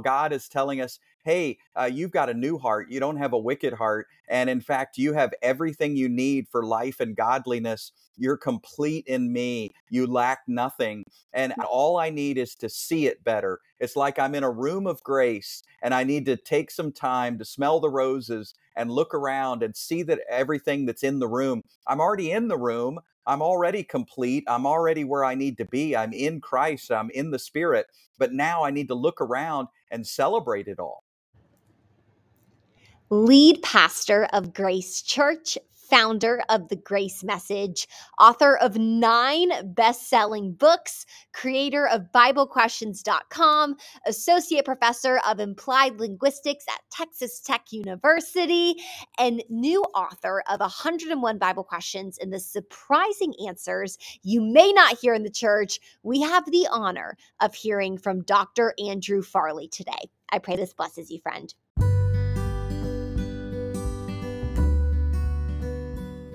God is telling us, hey, uh, you've got a new heart. You don't have a wicked heart. And in fact, you have everything you need for life and godliness. You're complete in me. You lack nothing. And all I need is to see it better. It's like I'm in a room of grace and I need to take some time to smell the roses and look around and see that everything that's in the room, I'm already in the room. I'm already complete. I'm already where I need to be. I'm in Christ. I'm in the Spirit. But now I need to look around and celebrate it all. Lead pastor of Grace Church, founder of the Grace Message, author of nine best selling books, creator of BibleQuestions.com, associate professor of applied linguistics at Texas Tech University, and new author of 101 Bible Questions and the surprising answers you may not hear in the church. We have the honor of hearing from Dr. Andrew Farley today. I pray this blesses you, friend.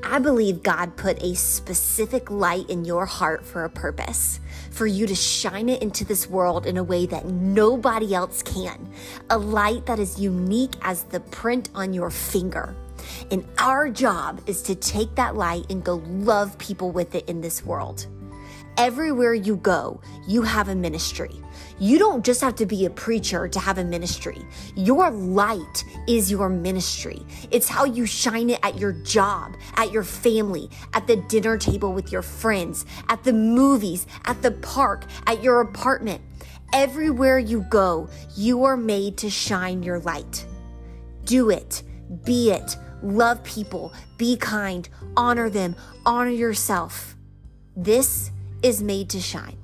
I believe God put a specific light in your heart for a purpose, for you to shine it into this world in a way that nobody else can. A light that is unique as the print on your finger. And our job is to take that light and go love people with it in this world. Everywhere you go, you have a ministry. You don't just have to be a preacher to have a ministry. Your light is your ministry. It's how you shine it at your job, at your family, at the dinner table with your friends, at the movies, at the park, at your apartment. Everywhere you go, you are made to shine your light. Do it, be it, love people, be kind, honor them, honor yourself. This is made to shine.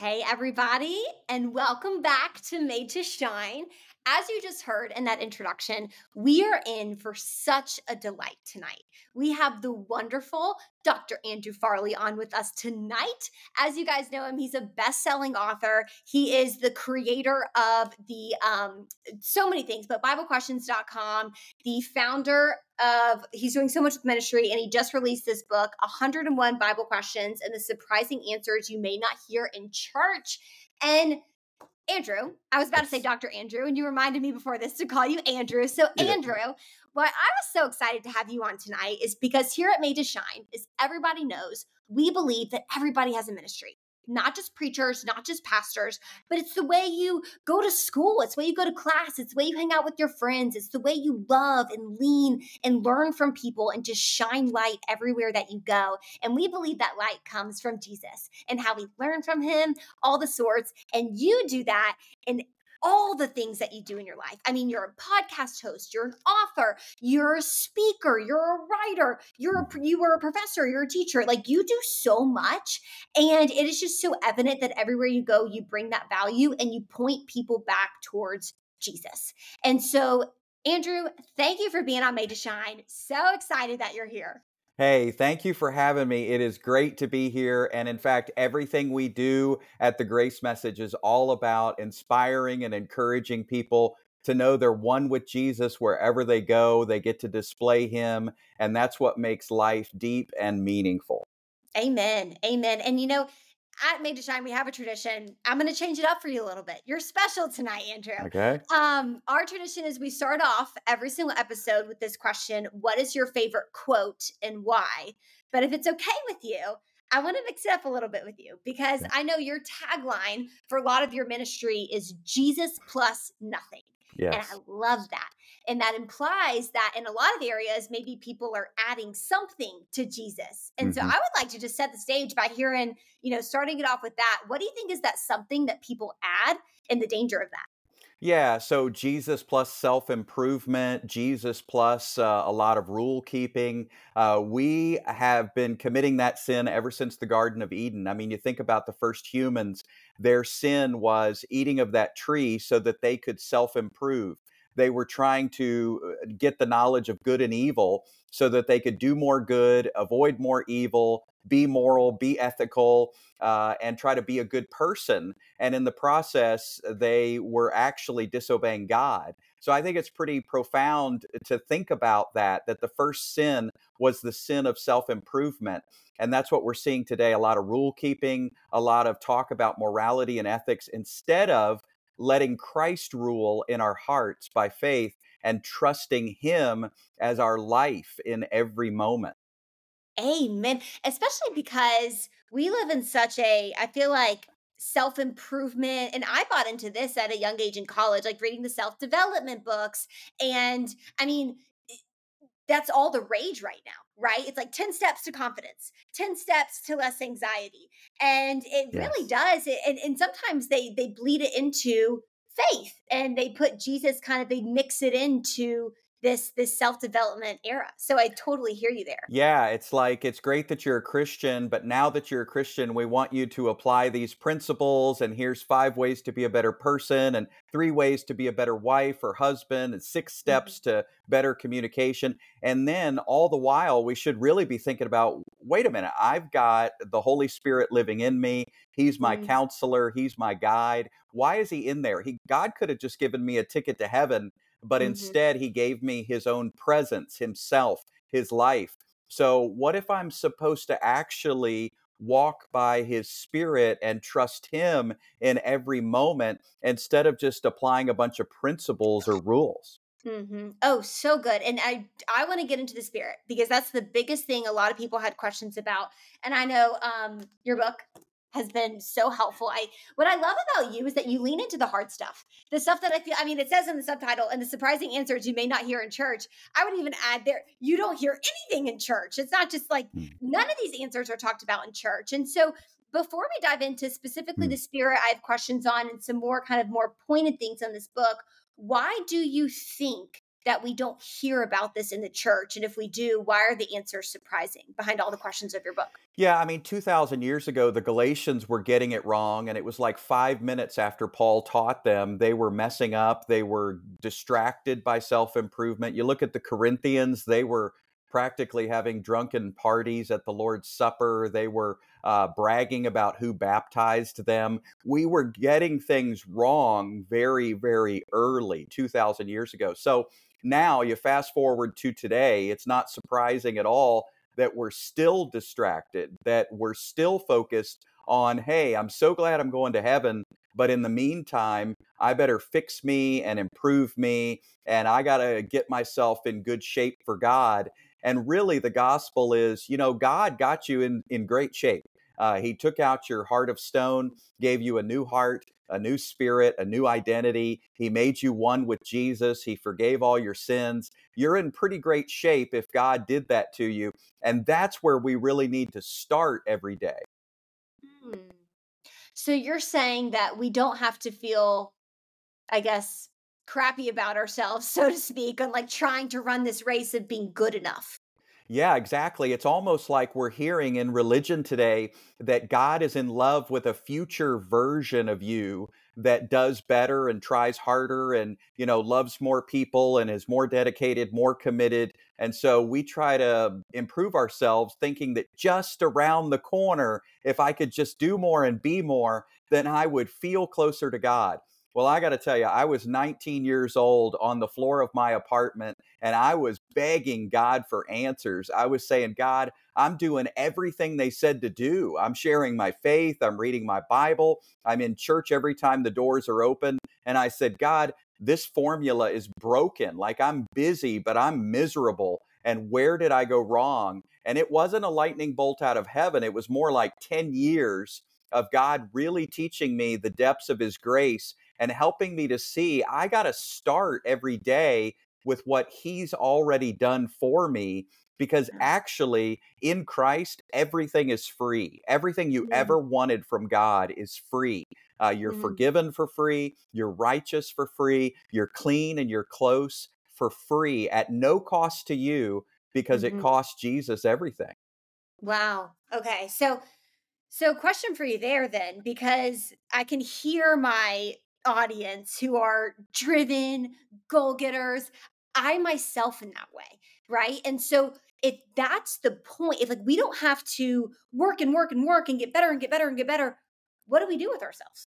Hey, everybody, and welcome back to Made to Shine. As you just heard in that introduction, we are in for such a delight tonight. We have the wonderful Dr. Andrew Farley on with us tonight. As you guys know him, he's a best-selling author. He is the creator of the um, so many things, but BibleQuestions.com, the founder of he's doing so much with ministry, and he just released this book, 101 Bible Questions and the Surprising Answers You May Not Hear in Church. And Andrew, I was about to say Dr. Andrew, and you reminded me before this to call you Andrew. So, yeah. Andrew, why I was so excited to have you on tonight is because here at Made to Shine, as everybody knows, we believe that everybody has a ministry not just preachers, not just pastors, but it's the way you go to school. It's the way you go to class. It's the way you hang out with your friends. It's the way you love and lean and learn from people and just shine light everywhere that you go. And we believe that light comes from Jesus and how we learn from him, all the sorts. And you do that in all the things that you do in your life. I mean, you're a podcast host, you're an author, you're a speaker, you're a writer, you're a, you were a professor, you're a teacher. Like you do so much, and it is just so evident that everywhere you go, you bring that value and you point people back towards Jesus. And so, Andrew, thank you for being on Made to Shine. So excited that you're here. Hey, thank you for having me. It is great to be here. And in fact, everything we do at the Grace Message is all about inspiring and encouraging people to know they're one with Jesus wherever they go. They get to display Him. And that's what makes life deep and meaningful. Amen. Amen. And you know, at Made to Shine, we have a tradition. I'm going to change it up for you a little bit. You're special tonight, Andrew. Okay. Um, our tradition is we start off every single episode with this question: What is your favorite quote and why? But if it's okay with you, I want to mix it up a little bit with you because I know your tagline for a lot of your ministry is Jesus plus nothing. Yes. And I love that. And that implies that in a lot of areas, maybe people are adding something to Jesus. And mm-hmm. so I would like to just set the stage by hearing, you know, starting it off with that. What do you think is that something that people add and the danger of that? Yeah, so Jesus plus self improvement, Jesus plus uh, a lot of rule keeping. Uh, we have been committing that sin ever since the Garden of Eden. I mean, you think about the first humans, their sin was eating of that tree so that they could self improve. They were trying to uh, get the knowledge of good and evil so that they could do more good, avoid more evil, be moral, be ethical, uh, and try to be a good person. And in the process, they were actually disobeying God. So I think it's pretty profound to think about that, that the first sin was the sin of self improvement. And that's what we're seeing today a lot of rule keeping, a lot of talk about morality and ethics instead of letting Christ rule in our hearts by faith and trusting Him as our life in every moment. Amen. Especially because we live in such a, I feel like, self improvement. And I bought into this at a young age in college, like reading the self development books. And I mean, that's all the rage right now, right? It's like 10 steps to confidence, 10 steps to less anxiety. And it yes. really does. And, and sometimes they they bleed it into faith and they put Jesus kind of they mix it into this this self-development era. So I totally hear you there. Yeah, it's like it's great that you're a Christian, but now that you're a Christian, we want you to apply these principles and here's five ways to be a better person and three ways to be a better wife or husband and six mm-hmm. steps mm-hmm. to better communication. And then all the while we should really be thinking about wait a minute, I've got the Holy Spirit living in me. He's my mm-hmm. counselor, he's my guide. Why is he in there? He God could have just given me a ticket to heaven but mm-hmm. instead he gave me his own presence, himself, his life. So, what if I'm supposed to actually walk by his spirit and trust him in every moment instead of just applying a bunch of principles or rules? Mm-hmm. Oh, so good. And I I want to get into the spirit because that's the biggest thing a lot of people had questions about. And I know um your book has been so helpful. I what I love about you is that you lean into the hard stuff. The stuff that I feel I mean it says in the subtitle and the surprising answers you may not hear in church. I would even add there you don't hear anything in church. It's not just like mm. none of these answers are talked about in church. And so before we dive into specifically mm. the spirit, I have questions on and some more kind of more pointed things on this book. Why do you think that we don't hear about this in the church? And if we do, why are the answers surprising behind all the questions of your book? Yeah, I mean, 2,000 years ago, the Galatians were getting it wrong. And it was like five minutes after Paul taught them, they were messing up. They were distracted by self improvement. You look at the Corinthians, they were practically having drunken parties at the Lord's Supper. They were uh, bragging about who baptized them. We were getting things wrong very, very early, 2,000 years ago. So now you fast forward to today, it's not surprising at all that we're still distracted, that we're still focused on, hey, I'm so glad I'm going to heaven. But in the meantime, I better fix me and improve me. And I got to get myself in good shape for God. And really, the gospel is, you know, God got you in, in great shape. Uh, he took out your heart of stone, gave you a new heart, a new spirit, a new identity. He made you one with Jesus. He forgave all your sins. You're in pretty great shape if God did that to you. And that's where we really need to start every day. Hmm. So you're saying that we don't have to feel, I guess, crappy about ourselves, so to speak, on like trying to run this race of being good enough. Yeah, exactly. It's almost like we're hearing in religion today that God is in love with a future version of you that does better and tries harder and, you know, loves more people and is more dedicated, more committed. And so we try to improve ourselves thinking that just around the corner, if I could just do more and be more, then I would feel closer to God. Well, I got to tell you, I was 19 years old on the floor of my apartment and I was begging God for answers. I was saying, God, I'm doing everything they said to do. I'm sharing my faith. I'm reading my Bible. I'm in church every time the doors are open. And I said, God, this formula is broken. Like I'm busy, but I'm miserable. And where did I go wrong? And it wasn't a lightning bolt out of heaven. It was more like 10 years of God really teaching me the depths of his grace and helping me to see I got to start every day with what he's already done for me because actually in Christ everything is free. Everything you ever wanted from God is free. Uh, you're mm-hmm. forgiven for free, you're righteous for free, you're clean and you're close for free at no cost to you because mm-hmm. it costs Jesus everything. Wow. Okay. So so question for you there then because I can hear my audience who are driven goal getters. I myself in that way, right? And so if that's the point, if like we don't have to work and work and work and get better and get better and get better, what do we do with ourselves?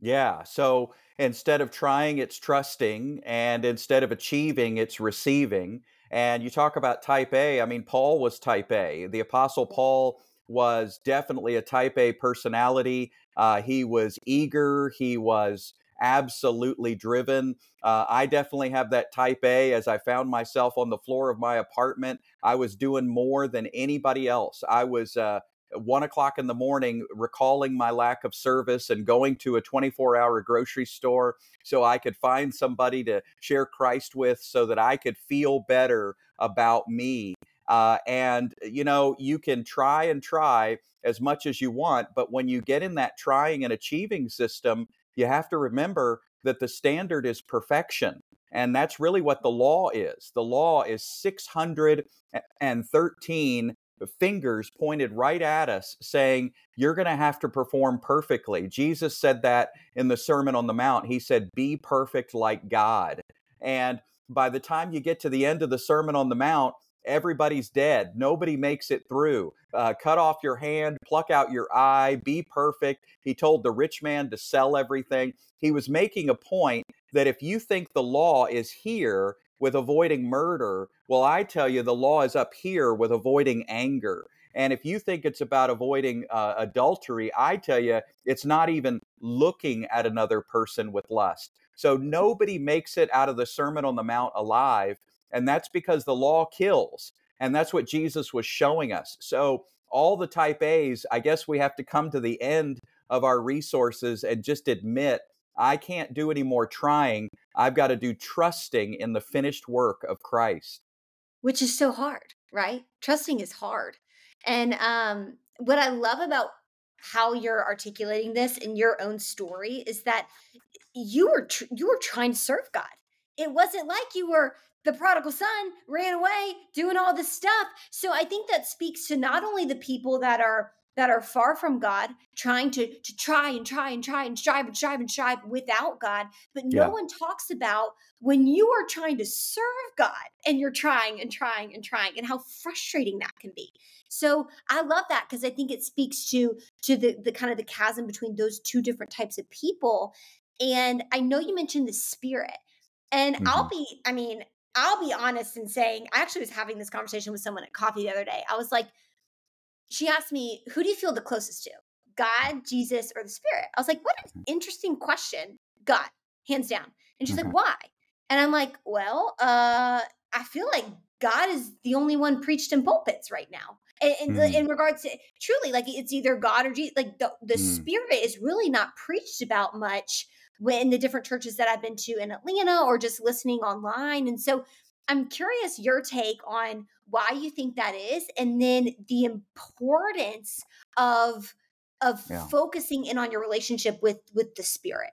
Yeah. So instead of trying, it's trusting. And instead of achieving, it's receiving. And you talk about type A. I mean, Paul was type A. The Apostle Paul was definitely a type A personality. Uh, he was eager. He was absolutely driven. Uh, I definitely have that type A as I found myself on the floor of my apartment. I was doing more than anybody else. I was uh, one o'clock in the morning recalling my lack of service and going to a 24 hour grocery store so I could find somebody to share Christ with so that I could feel better about me. Uh, and, you know, you can try and try as much as you want, but when you get in that trying and achieving system, you have to remember that the standard is perfection. And that's really what the law is. The law is 613 fingers pointed right at us saying, You're going to have to perform perfectly. Jesus said that in the Sermon on the Mount. He said, Be perfect like God. And by the time you get to the end of the Sermon on the Mount, everybody's dead. Nobody makes it through. Uh, cut off your hand, pluck out your eye, be perfect. He told the rich man to sell everything. He was making a point that if you think the law is here with avoiding murder, well, I tell you, the law is up here with avoiding anger. And if you think it's about avoiding uh, adultery, I tell you, it's not even looking at another person with lust. So nobody makes it out of the Sermon on the Mount alive. And that's because the law kills. And that's what Jesus was showing us. So, all the type A's, I guess we have to come to the end of our resources and just admit I can't do any more trying. I've got to do trusting in the finished work of Christ. Which is so hard, right? Trusting is hard. And um, what I love about how you're articulating this in your own story is that you were tr- you were trying to serve God. It wasn't like you were the prodigal son ran away doing all this stuff. So I think that speaks to not only the people that are that are far from God, trying to to try and try and try and strive and strive and strive without God, but no yeah. one talks about when you are trying to serve God and you're trying and trying and trying and how frustrating that can be. So I love that because I think it speaks to to the the kind of the chasm between those two different types of people. And I know you mentioned the spirit. And mm-hmm. I'll be, I mean, I'll be honest in saying, I actually was having this conversation with someone at coffee the other day. I was like, she asked me, who do you feel the closest to? God, Jesus, or the Spirit? I was like, what an mm-hmm. interesting question. God, hands down. And she's like, mm-hmm. why? And I'm like, well, uh, I feel like God is the only one preached in pulpits right now. In, mm. in regards to truly, like it's either God or Jesus. Like the, the mm. Spirit is really not preached about much in the different churches that I've been to in Atlanta or just listening online. And so I'm curious your take on why you think that is and then the importance of of yeah. focusing in on your relationship with with the spirit.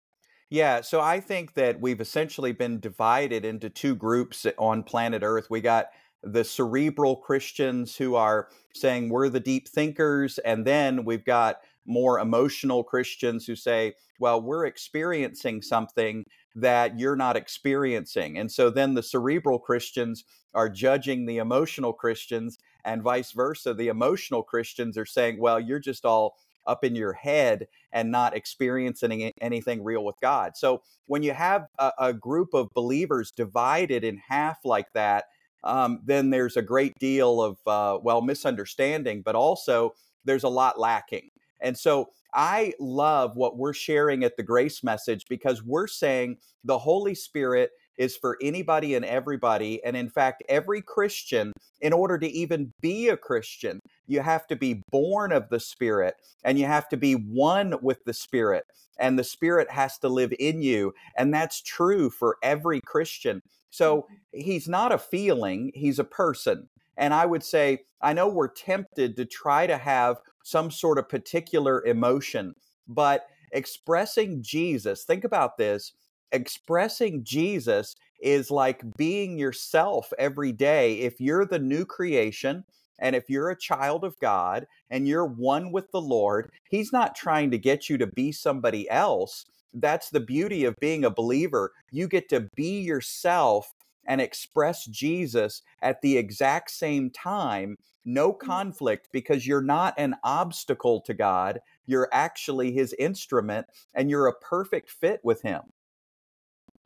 Yeah, so I think that we've essentially been divided into two groups on planet Earth. We got the cerebral Christians who are saying we're the deep thinkers, and then we've got more emotional Christians who say, well, we're experiencing something that you're not experiencing. And so then the cerebral Christians are judging the emotional Christians, and vice versa. The emotional Christians are saying, well, you're just all up in your head and not experiencing anything real with God. So when you have a, a group of believers divided in half like that, um, then there's a great deal of, uh, well, misunderstanding, but also there's a lot lacking. And so I love what we're sharing at the grace message because we're saying the Holy Spirit is for anybody and everybody. And in fact, every Christian, in order to even be a Christian, you have to be born of the Spirit and you have to be one with the Spirit. And the Spirit has to live in you. And that's true for every Christian. So mm-hmm. he's not a feeling, he's a person. And I would say, I know we're tempted to try to have some sort of particular emotion. But expressing Jesus, think about this expressing Jesus is like being yourself every day. If you're the new creation, and if you're a child of God and you're one with the Lord, He's not trying to get you to be somebody else. That's the beauty of being a believer. You get to be yourself and express Jesus at the exact same time. No Mm. conflict because you're not an obstacle to God. You're actually his instrument and you're a perfect fit with him.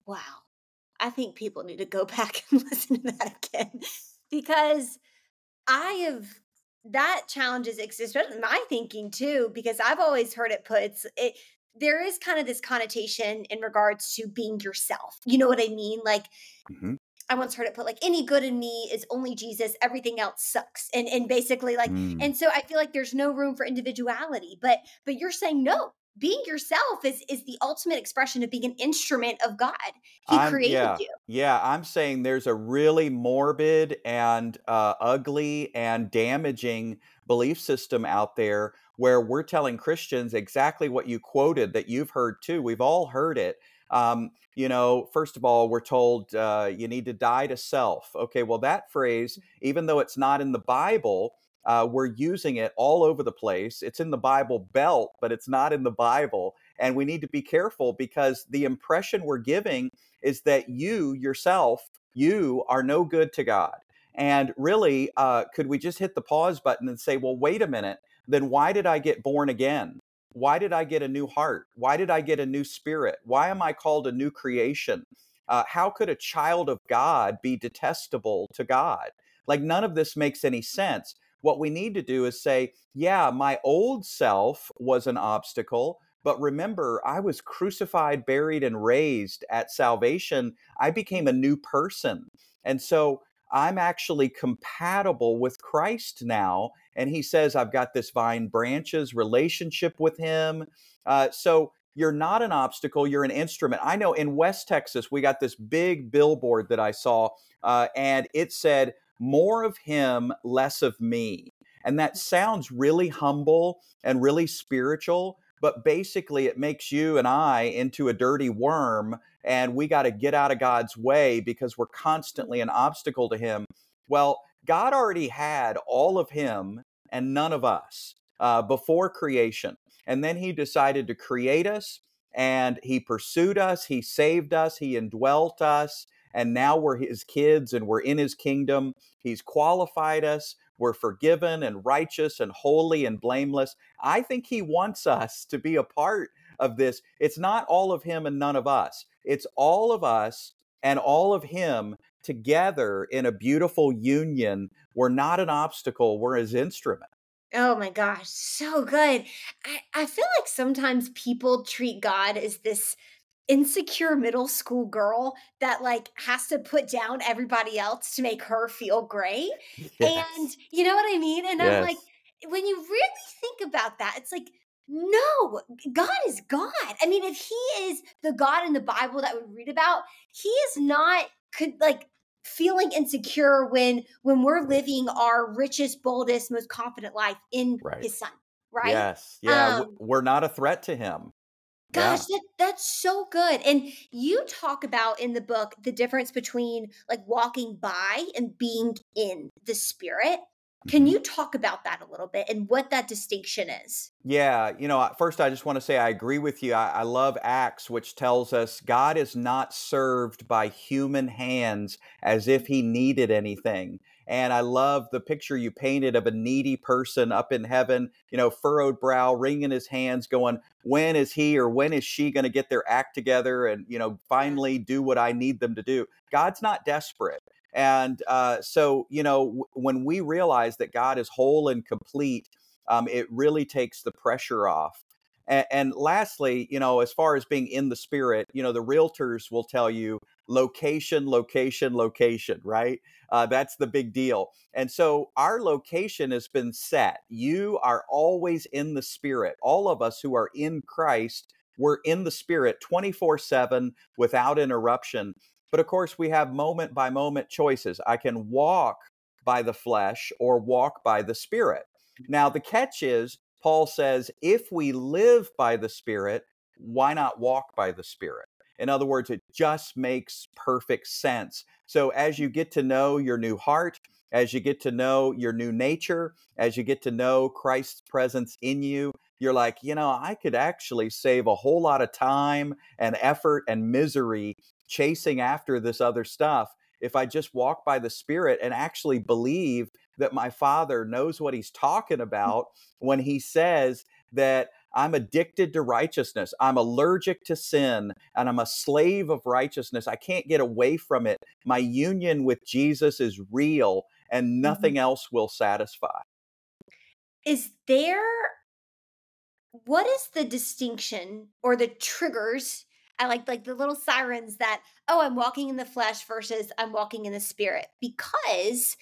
Wow. I think people need to go back and listen to that again because I have that challenges exist, my thinking too, because I've always heard it put it's it there is kind of this connotation in regards to being yourself. You know what I mean? Like Mhm. I once heard it put like any good in me is only Jesus, everything else sucks. And and basically like Mm. and so I feel like there's no room for individuality. But but you're saying no. Being yourself is is the ultimate expression of being an instrument of God. He I'm created yeah, you. yeah, I'm saying there's a really morbid and uh, ugly and damaging belief system out there where we're telling Christians exactly what you quoted that you've heard too. We've all heard it. Um, you know, first of all, we're told uh, you need to die to self. Okay, well, that phrase, even though it's not in the Bible, uh, we're using it all over the place. It's in the Bible belt, but it's not in the Bible. And we need to be careful because the impression we're giving is that you yourself, you are no good to God. And really, uh, could we just hit the pause button and say, well, wait a minute, then why did I get born again? Why did I get a new heart? Why did I get a new spirit? Why am I called a new creation? Uh, how could a child of God be detestable to God? Like, none of this makes any sense. What we need to do is say, yeah, my old self was an obstacle, but remember, I was crucified, buried, and raised at salvation. I became a new person. And so I'm actually compatible with Christ now. And he says, I've got this vine branches relationship with him. Uh, so you're not an obstacle, you're an instrument. I know in West Texas, we got this big billboard that I saw, uh, and it said, More of him, less of me. And that sounds really humble and really spiritual, but basically it makes you and I into a dirty worm, and we got to get out of God's way because we're constantly an obstacle to him. Well, God already had all of him and none of us uh, before creation. And then he decided to create us and he pursued us, he saved us, he indwelt us, and now we're his kids and we're in his kingdom. He's qualified us, we're forgiven and righteous and holy and blameless. I think he wants us to be a part of this. It's not all of him and none of us, it's all of us and all of him together in a beautiful union. We're not an obstacle, we're his instrument. Oh my gosh, so good. I, I feel like sometimes people treat God as this insecure middle school girl that like has to put down everybody else to make her feel great. And you know what I mean? And I'm like, when you really think about that, it's like, no, God is God. I mean, if He is the God in the Bible that we read about, He is not could like feeling insecure when when we're living our richest, boldest, most confident life in Right. His Son, right? Yes. Yeah. Um, We're not a threat to him. Yeah. Gosh, that, that's so good. And you talk about in the book the difference between like walking by and being in the spirit. Can Mhm. you talk about that a little bit and what that distinction is? Yeah, you know, first I just want to say I agree with you. I, I love Acts, which tells us God is not served by human hands as if he needed anything. And I love the picture you painted of a needy person up in heaven, you know, furrowed brow, wringing his hands, going, When is he or when is she going to get their act together and, you know, finally do what I need them to do? God's not desperate. And uh, so, you know, w- when we realize that God is whole and complete, um, it really takes the pressure off. And, and lastly, you know, as far as being in the spirit, you know, the realtors will tell you location, location, location, right? Uh, that's the big deal. And so our location has been set. You are always in the spirit. All of us who are in Christ, we're in the spirit 24 7 without interruption. But of course, we have moment by moment choices. I can walk by the flesh or walk by the spirit. Now, the catch is, Paul says, if we live by the Spirit, why not walk by the Spirit? In other words, it just makes perfect sense. So, as you get to know your new heart, as you get to know your new nature, as you get to know Christ's presence in you, you're like, you know, I could actually save a whole lot of time and effort and misery chasing after this other stuff. if I just walk by the Spirit and actually believe that my Father knows what He's talking about when He says that I'm addicted to righteousness. I'm allergic to sin and I'm a slave of righteousness. I can't get away from it. My union with Jesus is real and Mm-hmm. nothing else will satisfy. Is there what is the distinction or the triggers? I like like the little sirens that, oh, I'm walking in the flesh versus I'm walking in the spirit. Because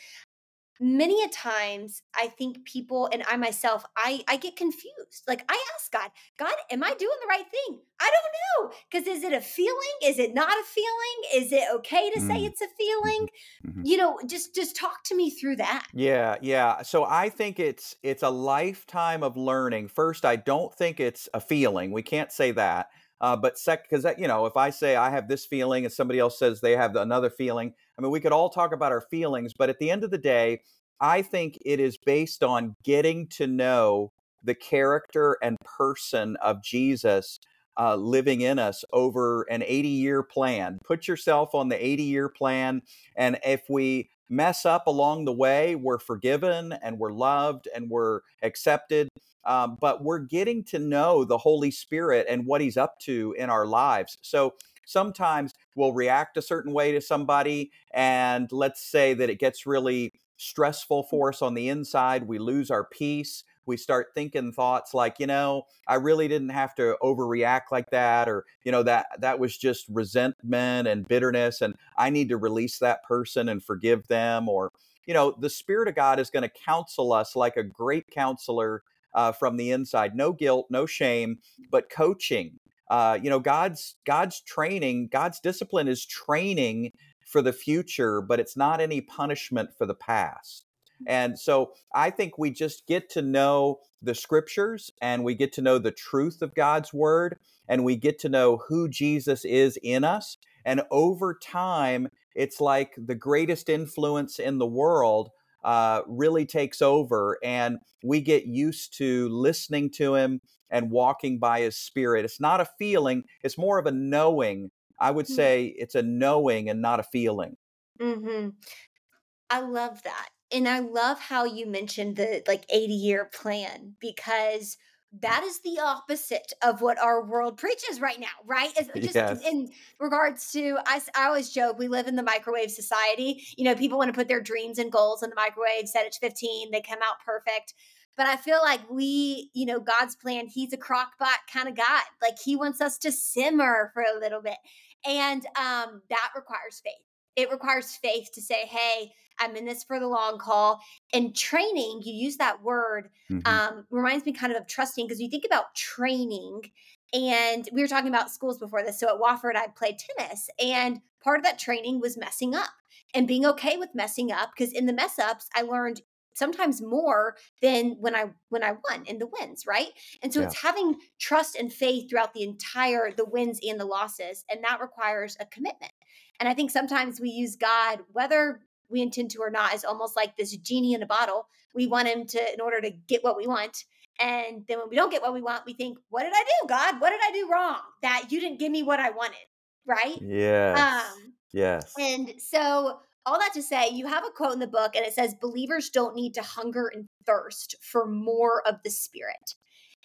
many a times I think people and I myself, I I get confused. Like I ask God, God, am I doing the right thing? I don't know. Because is it a feeling? Is it not a feeling? Is it okay to say Mm. it's a feeling? Mhm. You know, just just talk to me through that. Yeah, yeah. So I think it's it's a lifetime of learning. First, I don't think it's a feeling. We can't say that. Uh, but sec, because you know, if I say I have this feeling and somebody else says they have another feeling, I mean, we could all talk about our feelings. But at the end of the day, I think it is based on getting to know the character and person of Jesus uh, living in us over an 80 year plan. Put yourself on the 80 year plan. And if we mess up along the way, we're forgiven and we're loved and we're accepted. Um, but we're getting to know the Holy Spirit and what He's up to in our lives. So sometimes we'll react a certain way to somebody, and let's say that it gets really stressful for us on the inside. We lose our peace. We start thinking thoughts like, you know, I really didn't have to overreact like that, or you know, that that was just resentment and bitterness, and I need to release that person and forgive them. Or, you know, the Spirit of God is going to counsel us like a great counselor uh, from the inside. No guilt, no shame, but coaching. Uh, you know, God's God's training, God's discipline is training for the future, but it's not any punishment for the past. And so I think we just get to know the scriptures and we get to know the truth of God's word and we get to know who Jesus is in us. And over time, it's like the greatest influence in the world uh, really takes over and we get used to listening to him and walking by his spirit. It's not a feeling, it's more of a knowing. I would Hmm. say it's a knowing and not a feeling. Mm-hmm. I love that. And I love how you mentioned the like 80 year plan because that is the opposite of what our world preaches right now, right? It's just Yes. in regards to, I, I always joke, we live in the microwave society. You know, people want to put their dreams and goals in the microwave, set it to 15, they come out perfect. But I feel like we, you know, God's plan, he's a crock pot kind of God. Like he wants us to simmer for a little bit. And um, that requires faith. It requires faith to say, hey, I'm in this for the long haul. And training, you use that word, Mhm. um, reminds me kind of of trusting because you think about training. And we were talking about schools before this. So at Wofford, I played tennis. And part of that training was messing up and being okay with messing up. Because in the mess ups, I learned sometimes more than when I when I won in the wins, right? And so Yeah. it's having trust and faith throughout the entire the wins and the losses, and that requires a commitment. And I think sometimes we use God, whether we intend to or not, as almost like this genie in a bottle. We want him to in order to get what we want. And then when we don't get what we want, we think, what did I do, God? What did I do wrong? That you didn't give me what I wanted, right? Yeah. Um, yes. and so, all that to say, you have a quote in the book, and it says, Believers don't need to hunger and thirst for more of the Spirit.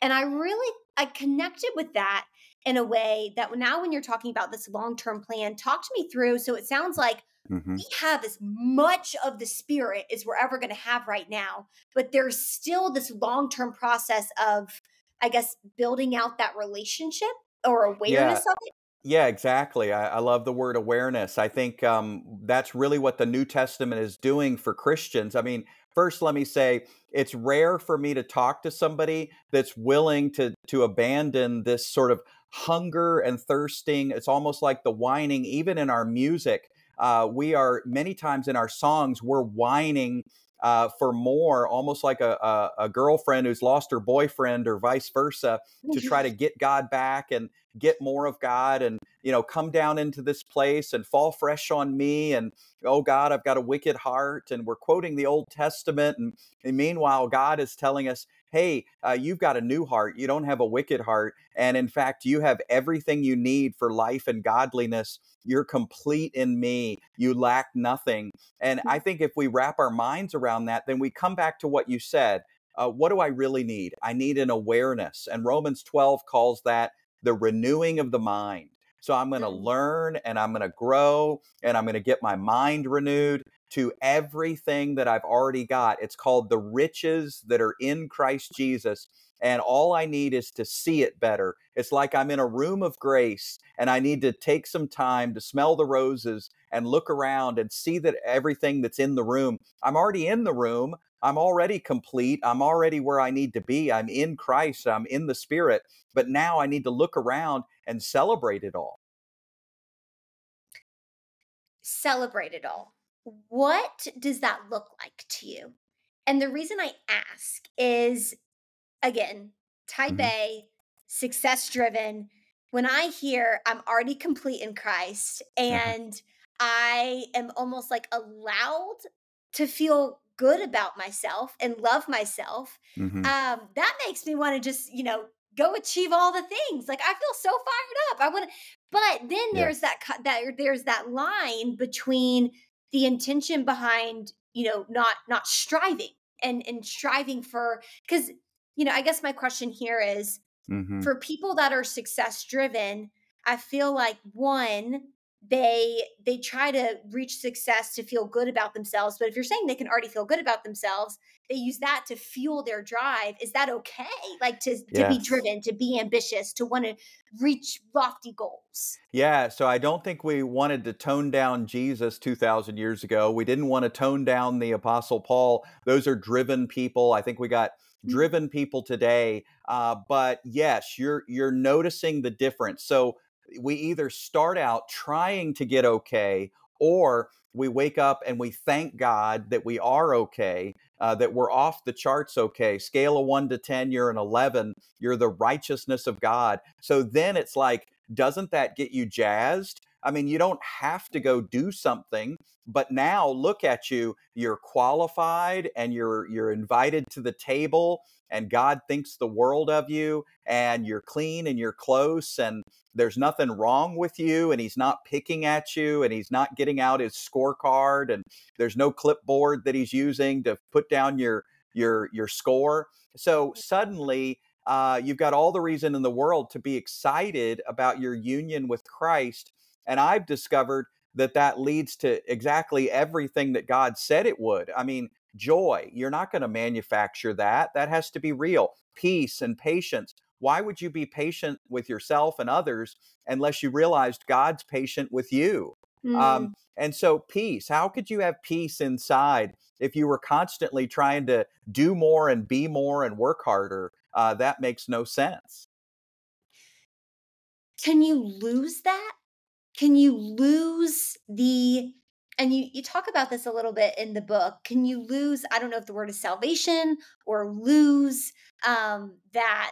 And I really, I connected with that in a way that now when you're talking about this long-term plan, talk to me through. So it sounds like Mhm. we have as much of the spirit as we're ever going to have right now, but there's still this long-term process of, I guess, building out that relationship or awareness of it. Yeah, exactly. I, I love the word awareness. I think um, that's really what the New Testament is doing for Christians. I mean, first, let me say it's rare for me to talk to somebody that's willing to to abandon this sort of hunger and thirsting. It's almost like the whining, even in our music. Uh, we are many times in our songs, we're whining uh, for more, almost like a, a, a girlfriend who's lost her boyfriend or vice versa to try to get God back. And get more of God and, you know, come down into this place and fall fresh on me. And, oh God, I've got a wicked heart. And we're quoting the Old Testament. And, and meanwhile, God is telling us, hey, uh, you've got a new heart. You don't have a wicked heart. And in fact, you have everything you need for life and godliness. You're complete in me. You lack nothing. And I mm. think if we wrap our minds around that, then we come back to what you said. Uh, what do I really need? I need an awareness. And Romans 12 calls that the renewing of the mind. So I'm going to mm. learn and I'm going to grow and I'm going to get my mind renewed to everything that I've already got. It's called the riches that are in Christ Jesus. And all I need is to see it better. It's like I'm in a room of grace and I need to take some time to smell the roses and look around and see that everything that's in the room, I'm already in the room. I'm already complete. I'm already where I need to be. I'm in Christ. I'm in the Spirit. But now I need to look around and celebrate it all. Celebrate it all. What does that look like to you? And the reason I ask is again, type mm-hmm. A, success driven. When I hear I'm already complete in Christ mm-hmm. and mm-hmm. I am almost like allowed to feel good about myself and love myself, mm-hmm. um, that makes me want to just, you know, go achieve all the things. Like I feel so fired up. I want to, but then there's that that there's that line between the intention behind, you know, not not striving and and striving for because you know, I guess my question here is mm-hmm. for people that are success driven, I feel like one, they they try to reach success to feel good about themselves but if you're saying they can already feel good about themselves they use that to fuel their drive is that okay? Like to to be driven to be ambitious to want to reach lofty goals. Yeah so i don't think we wanted to tone down jesus 2000 years ago. We didn't want to tone down the apostle paul. Those are driven people. I think we got mm-hmm. driven people today uh, but yes you're you're noticing the difference. So we either start out trying to get okay or we wake up and we thank God that we are okay, uh, that we're off the charts okay. Scale of one to 10, you're an 11, you're the righteousness of God. So then it's like, doesn't that get you jazzed? I mean, you don't have to go do something, but now look at you. You're qualified and you're you're invited to the table and God thinks the world of you and you're clean and you're close and there's nothing wrong with you and he's not picking at you and he's not getting out his scorecard and there's no clipboard that he's using to put down your your your score. So suddenly uh, you've got all the reason in the world to be excited about your union with Christ and I've discovered that that leads to exactly everything that God said it would. I mean, joy, you're not going to manufacture that. That has to be real. Peace and patience. Why would you be patient with yourself and others unless you realized God's patient with you? Mm. Um, and so, peace. How could you have peace inside if you were constantly trying to do more and be more and work harder? Uh, that makes no sense. Can you lose that? Can you lose the and you you talk about this a little bit in the book can you lose i don't know if the word is salvation or lose um that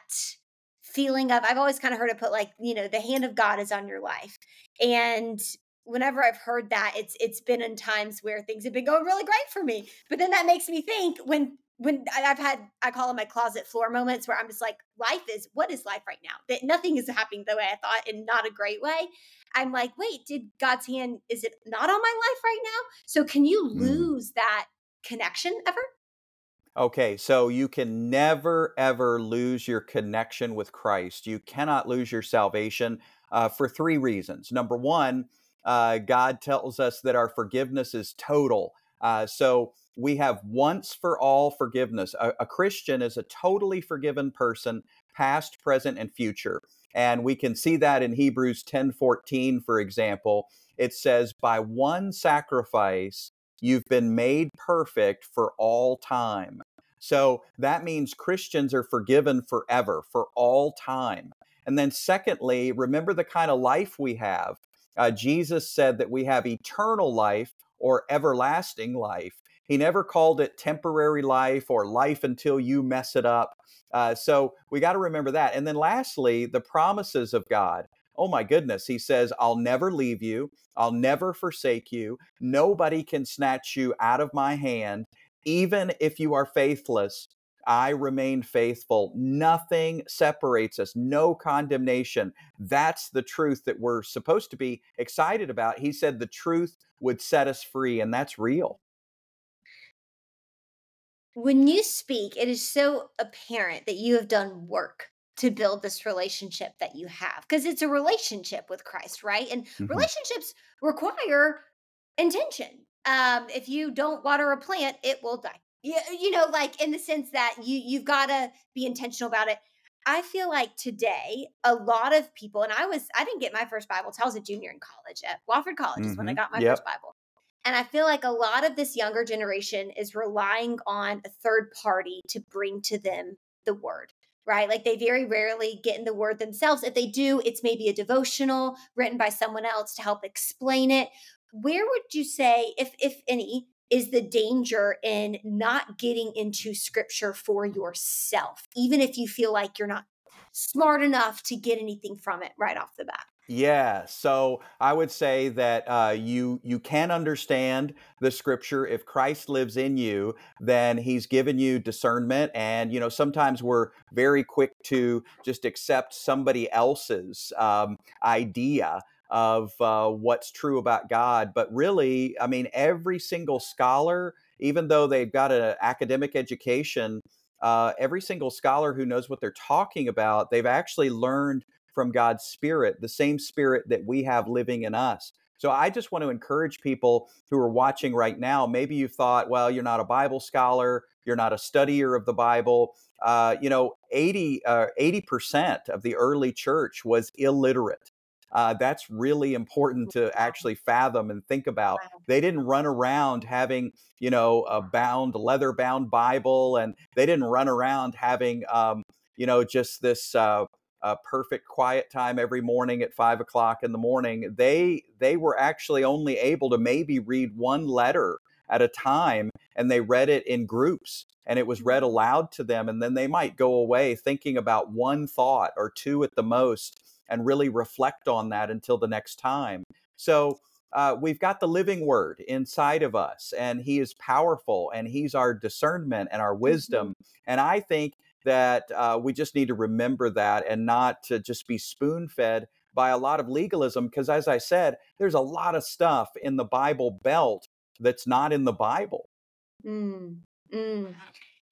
feeling of i've always kind of heard it put like you know the hand of god is on your life. And whenever i've heard that it's it's been in times where things have been going really great for me. But then that makes me think when when I've had, I call them my closet floor moments where I'm just like, life is, what is life right now? That nothing is happening the way I thought in not a great way. I'm like, wait, did God's hand, is it not on my life right now? So can you mm. lose mm. that connection ever? Okay, so you can never, ever lose your connection with Christ. You cannot lose your salvation uh, for three reasons. Number one, uh, God tells us that our forgiveness is total. Uh, so we have once for all forgiveness. A, a, Christian is a totally forgiven person, past, present, and future. And we can see that in Hebrews 10 14, for example. It says, By one sacrifice, you've been made perfect for all time. So that means Christians are forgiven forever, for all time. And then, secondly, remember the kind of life we have. Uh, Jesus said that we have eternal life or everlasting life. He never called it temporary life or life until you mess it up. Uh, so we got to remember that. And then lastly, the promises of God. Oh my goodness. He says, I'll never leave you. I'll never forsake you. Nobody can snatch you out of my hand. Even if you are faithless, I remain faithful. Nothing separates us, no condemnation. That's the truth that we're supposed to be excited about. He said the truth would set us free, and that's real. When you speak, it is so apparent that you have done work to build this relationship that you have because it's a relationship with Christ, right? And mm-hmm. relationships require intention. Um, if you don't water a plant, it will die yeah, you know, like in the sense that you you've got to be intentional about it. I feel like today a lot of people, and I was I didn't get my first Bible till I was a junior in college at Wofford College mm-hmm. is when I mm-hmm. got my yep. first Bible. And I feel like a lot of this younger generation is relying on a third party to bring to them the word, right? Like they very rarely get in the word themselves. If they do, it's maybe a devotional written by someone else to help explain it. Where would you say, if if any, is the danger in not getting into scripture for yourself, even if you feel like you're not smart enough to get anything from it right off the bat. Yeah, so I would say that uh, you you can understand the scripture if Christ lives in you, then He's given you discernment, and you know sometimes we're very quick to just accept somebody else's um, idea of uh, what's true about God. But really, I mean, every single scholar, even though they've got an academic education, uh, every single scholar who knows what they're talking about, they've actually learned from God's Spirit, the same Spirit that we have living in us. So I just want to encourage people who are watching right now. Maybe you thought, well, you're not a Bible scholar, you're not a studier of the Bible. Uh, you know, 80 uh, percent of the early church was illiterate. Uh, that's really important to actually fathom and think about. They didn't run around having, you know, a bound, leather bound Bible, and they didn't run around having, um, you know, just this uh, uh, perfect quiet time every morning at five o'clock in the morning. They they were actually only able to maybe read one letter at a time, and they read it in groups and it was read mm-hmm. aloud to them and then they might go away thinking about one thought or two at the most and really reflect on that until the next time. So uh, we've got the living word inside of us, and he is powerful, and he's our discernment and our mm-hmm. wisdom. And I think that uh, we just need to remember that and not to just be spoon fed by a lot of legalism. Because as I said, there's a lot of stuff in the Bible belt that's not in the Bible. Mm, mm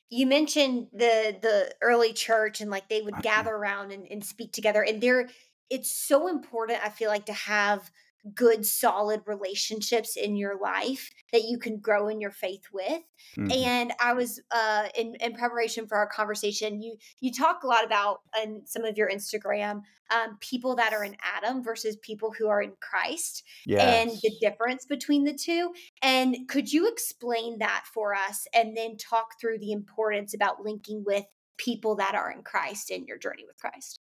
you mentioned the the early church and like they would gather around and, and speak together and there it's so important i feel like to have good solid relationships in your life that you can grow in your faith with mm-hmm. and i was uh in, in preparation for our conversation you you talk a lot about on some of your instagram um, people that are in adam versus people who are in christ yes. and the difference between the two and could you explain that for us and then talk through the importance about linking with people that are in christ in your journey with christ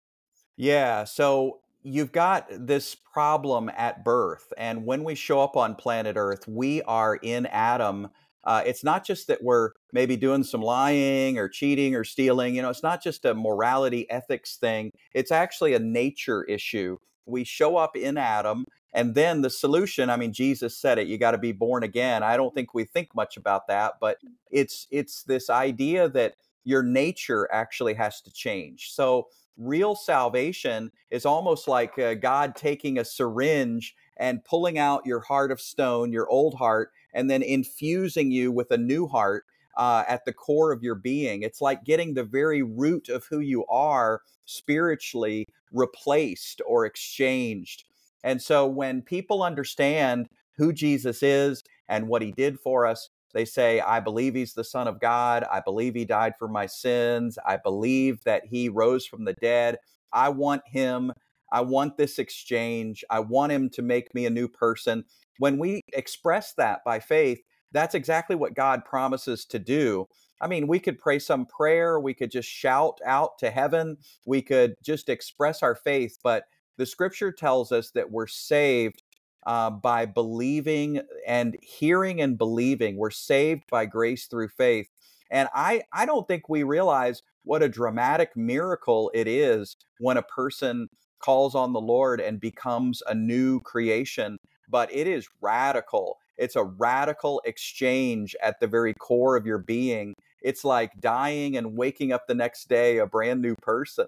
yeah. So you've got this problem at birth. And when we show up on planet Earth, we are in Adam. Uh, it's not just that we're maybe doing some lying or cheating or stealing. You know, it's not just a morality ethics thing, it's actually a nature issue. We show up in Adam. And then the solution, I mean, Jesus said it, you got to be born again. I don't think we think much about that, but it's it's this idea that your nature actually has to change. So real salvation is almost like uh, God taking a syringe and pulling out your heart of stone, your old heart, and then infusing you with a new heart uh, at the core of your being. It's like getting the very root of who you are spiritually replaced or exchanged. And so when people understand who Jesus is and what he did for us, they say, I believe he's the Son of God. I believe he died for my sins. I believe that he rose from the dead. I want him. I want this exchange. I want him to make me a new person. When we express that by faith, that's exactly what God promises to do. I mean, we could pray some prayer, we could just shout out to heaven, we could just express our faith, but the scripture tells us that we're saved uh, by believing and hearing and believing. We're saved by grace through faith. And I, I don't think we realize what a dramatic miracle it is when a person calls on the Lord and becomes a new creation. But it is radical. It's a radical exchange at the very core of your being. It's like dying and waking up the next day a brand new person.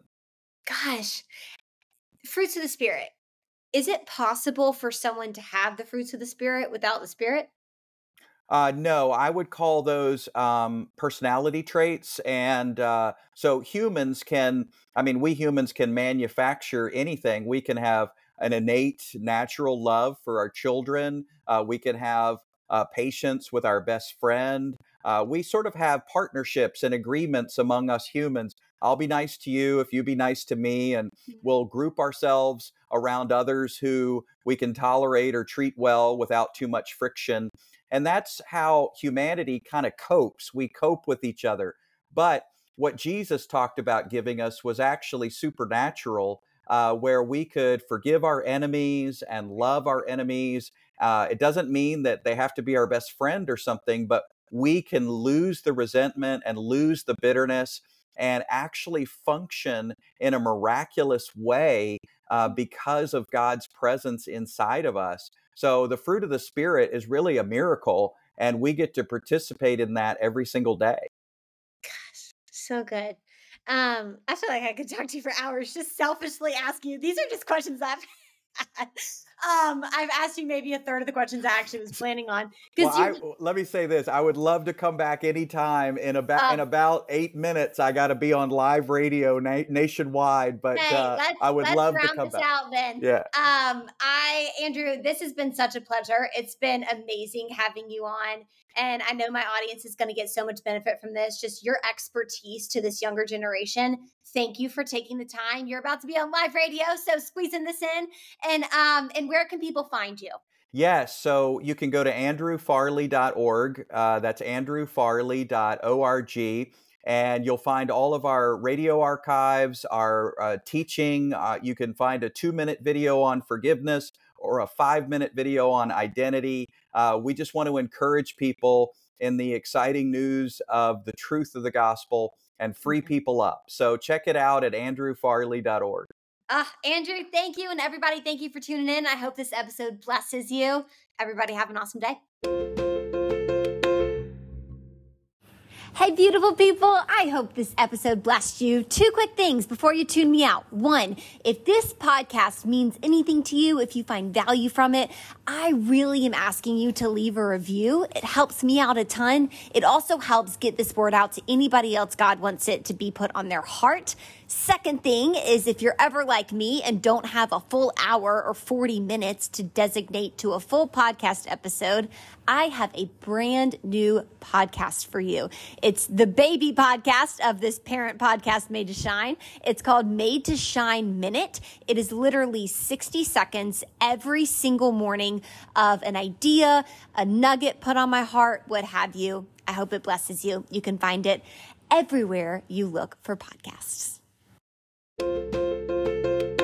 Gosh, fruits of the Spirit is it possible for someone to have the fruits of the spirit without the spirit? Uh, no, I would call those um, personality traits. And uh, so humans can, I mean, we humans can manufacture anything. We can have an innate natural love for our children. Uh, we can have uh, patience with our best friend. Uh, we sort of have partnerships and agreements among us humans I'll be nice to you if you be nice to me, and mm-hmm. we'll group ourselves around others who we can tolerate or treat well without too much friction. And that's how humanity kind of copes. We cope with each other. But what Jesus talked about giving us was actually supernatural, uh, where we could forgive our enemies and love our enemies. Uh, it doesn't mean that they have to be our best friend or something, but we can lose the resentment and lose the bitterness and actually function in a miraculous way uh, because of God's presence inside of us. So the fruit of the Spirit is really a miracle, and we get to participate in that every single day. Gosh, so good. Um, I feel like I could talk to you for hours, just selfishly ask you. These are just questions I've um, I've asked you maybe a third of the questions I actually was planning on. Well, I, let me say this: I would love to come back anytime. In about um, in about eight minutes, I got to be on live radio na- nationwide. But hey, uh, I would love to come back. Out then. Yeah. Um, I Andrew, this has been such a pleasure. It's been amazing having you on. And I know my audience is going to get so much benefit from this, just your expertise to this younger generation. Thank you for taking the time. You're about to be on live radio, so squeezing this in. And um, and where can people find you? Yes, so you can go to andrewfarley.org. Uh, that's andrewfarley.org. And you'll find all of our radio archives, our uh, teaching. Uh, you can find a two minute video on forgiveness or a five minute video on identity. Uh, we just want to encourage people in the exciting news of the truth of the gospel and free mm-hmm. people up. So check it out at andrewfarley.org. Uh, Andrew, thank you. And everybody, thank you for tuning in. I hope this episode blesses you. Everybody, have an awesome day. Hey, beautiful people. I hope this episode blessed you. Two quick things before you tune me out. One, if this podcast means anything to you, if you find value from it, I really am asking you to leave a review. It helps me out a ton. It also helps get this word out to anybody else God wants it to be put on their heart. Second thing is if you're ever like me and don't have a full hour or 40 minutes to designate to a full podcast episode, I have a brand new podcast for you. It's the baby podcast of this parent podcast, Made to Shine. It's called Made to Shine Minute. It is literally 60 seconds every single morning of an idea, a nugget put on my heart, what have you. I hope it blesses you. You can find it everywhere you look for podcasts. えっ?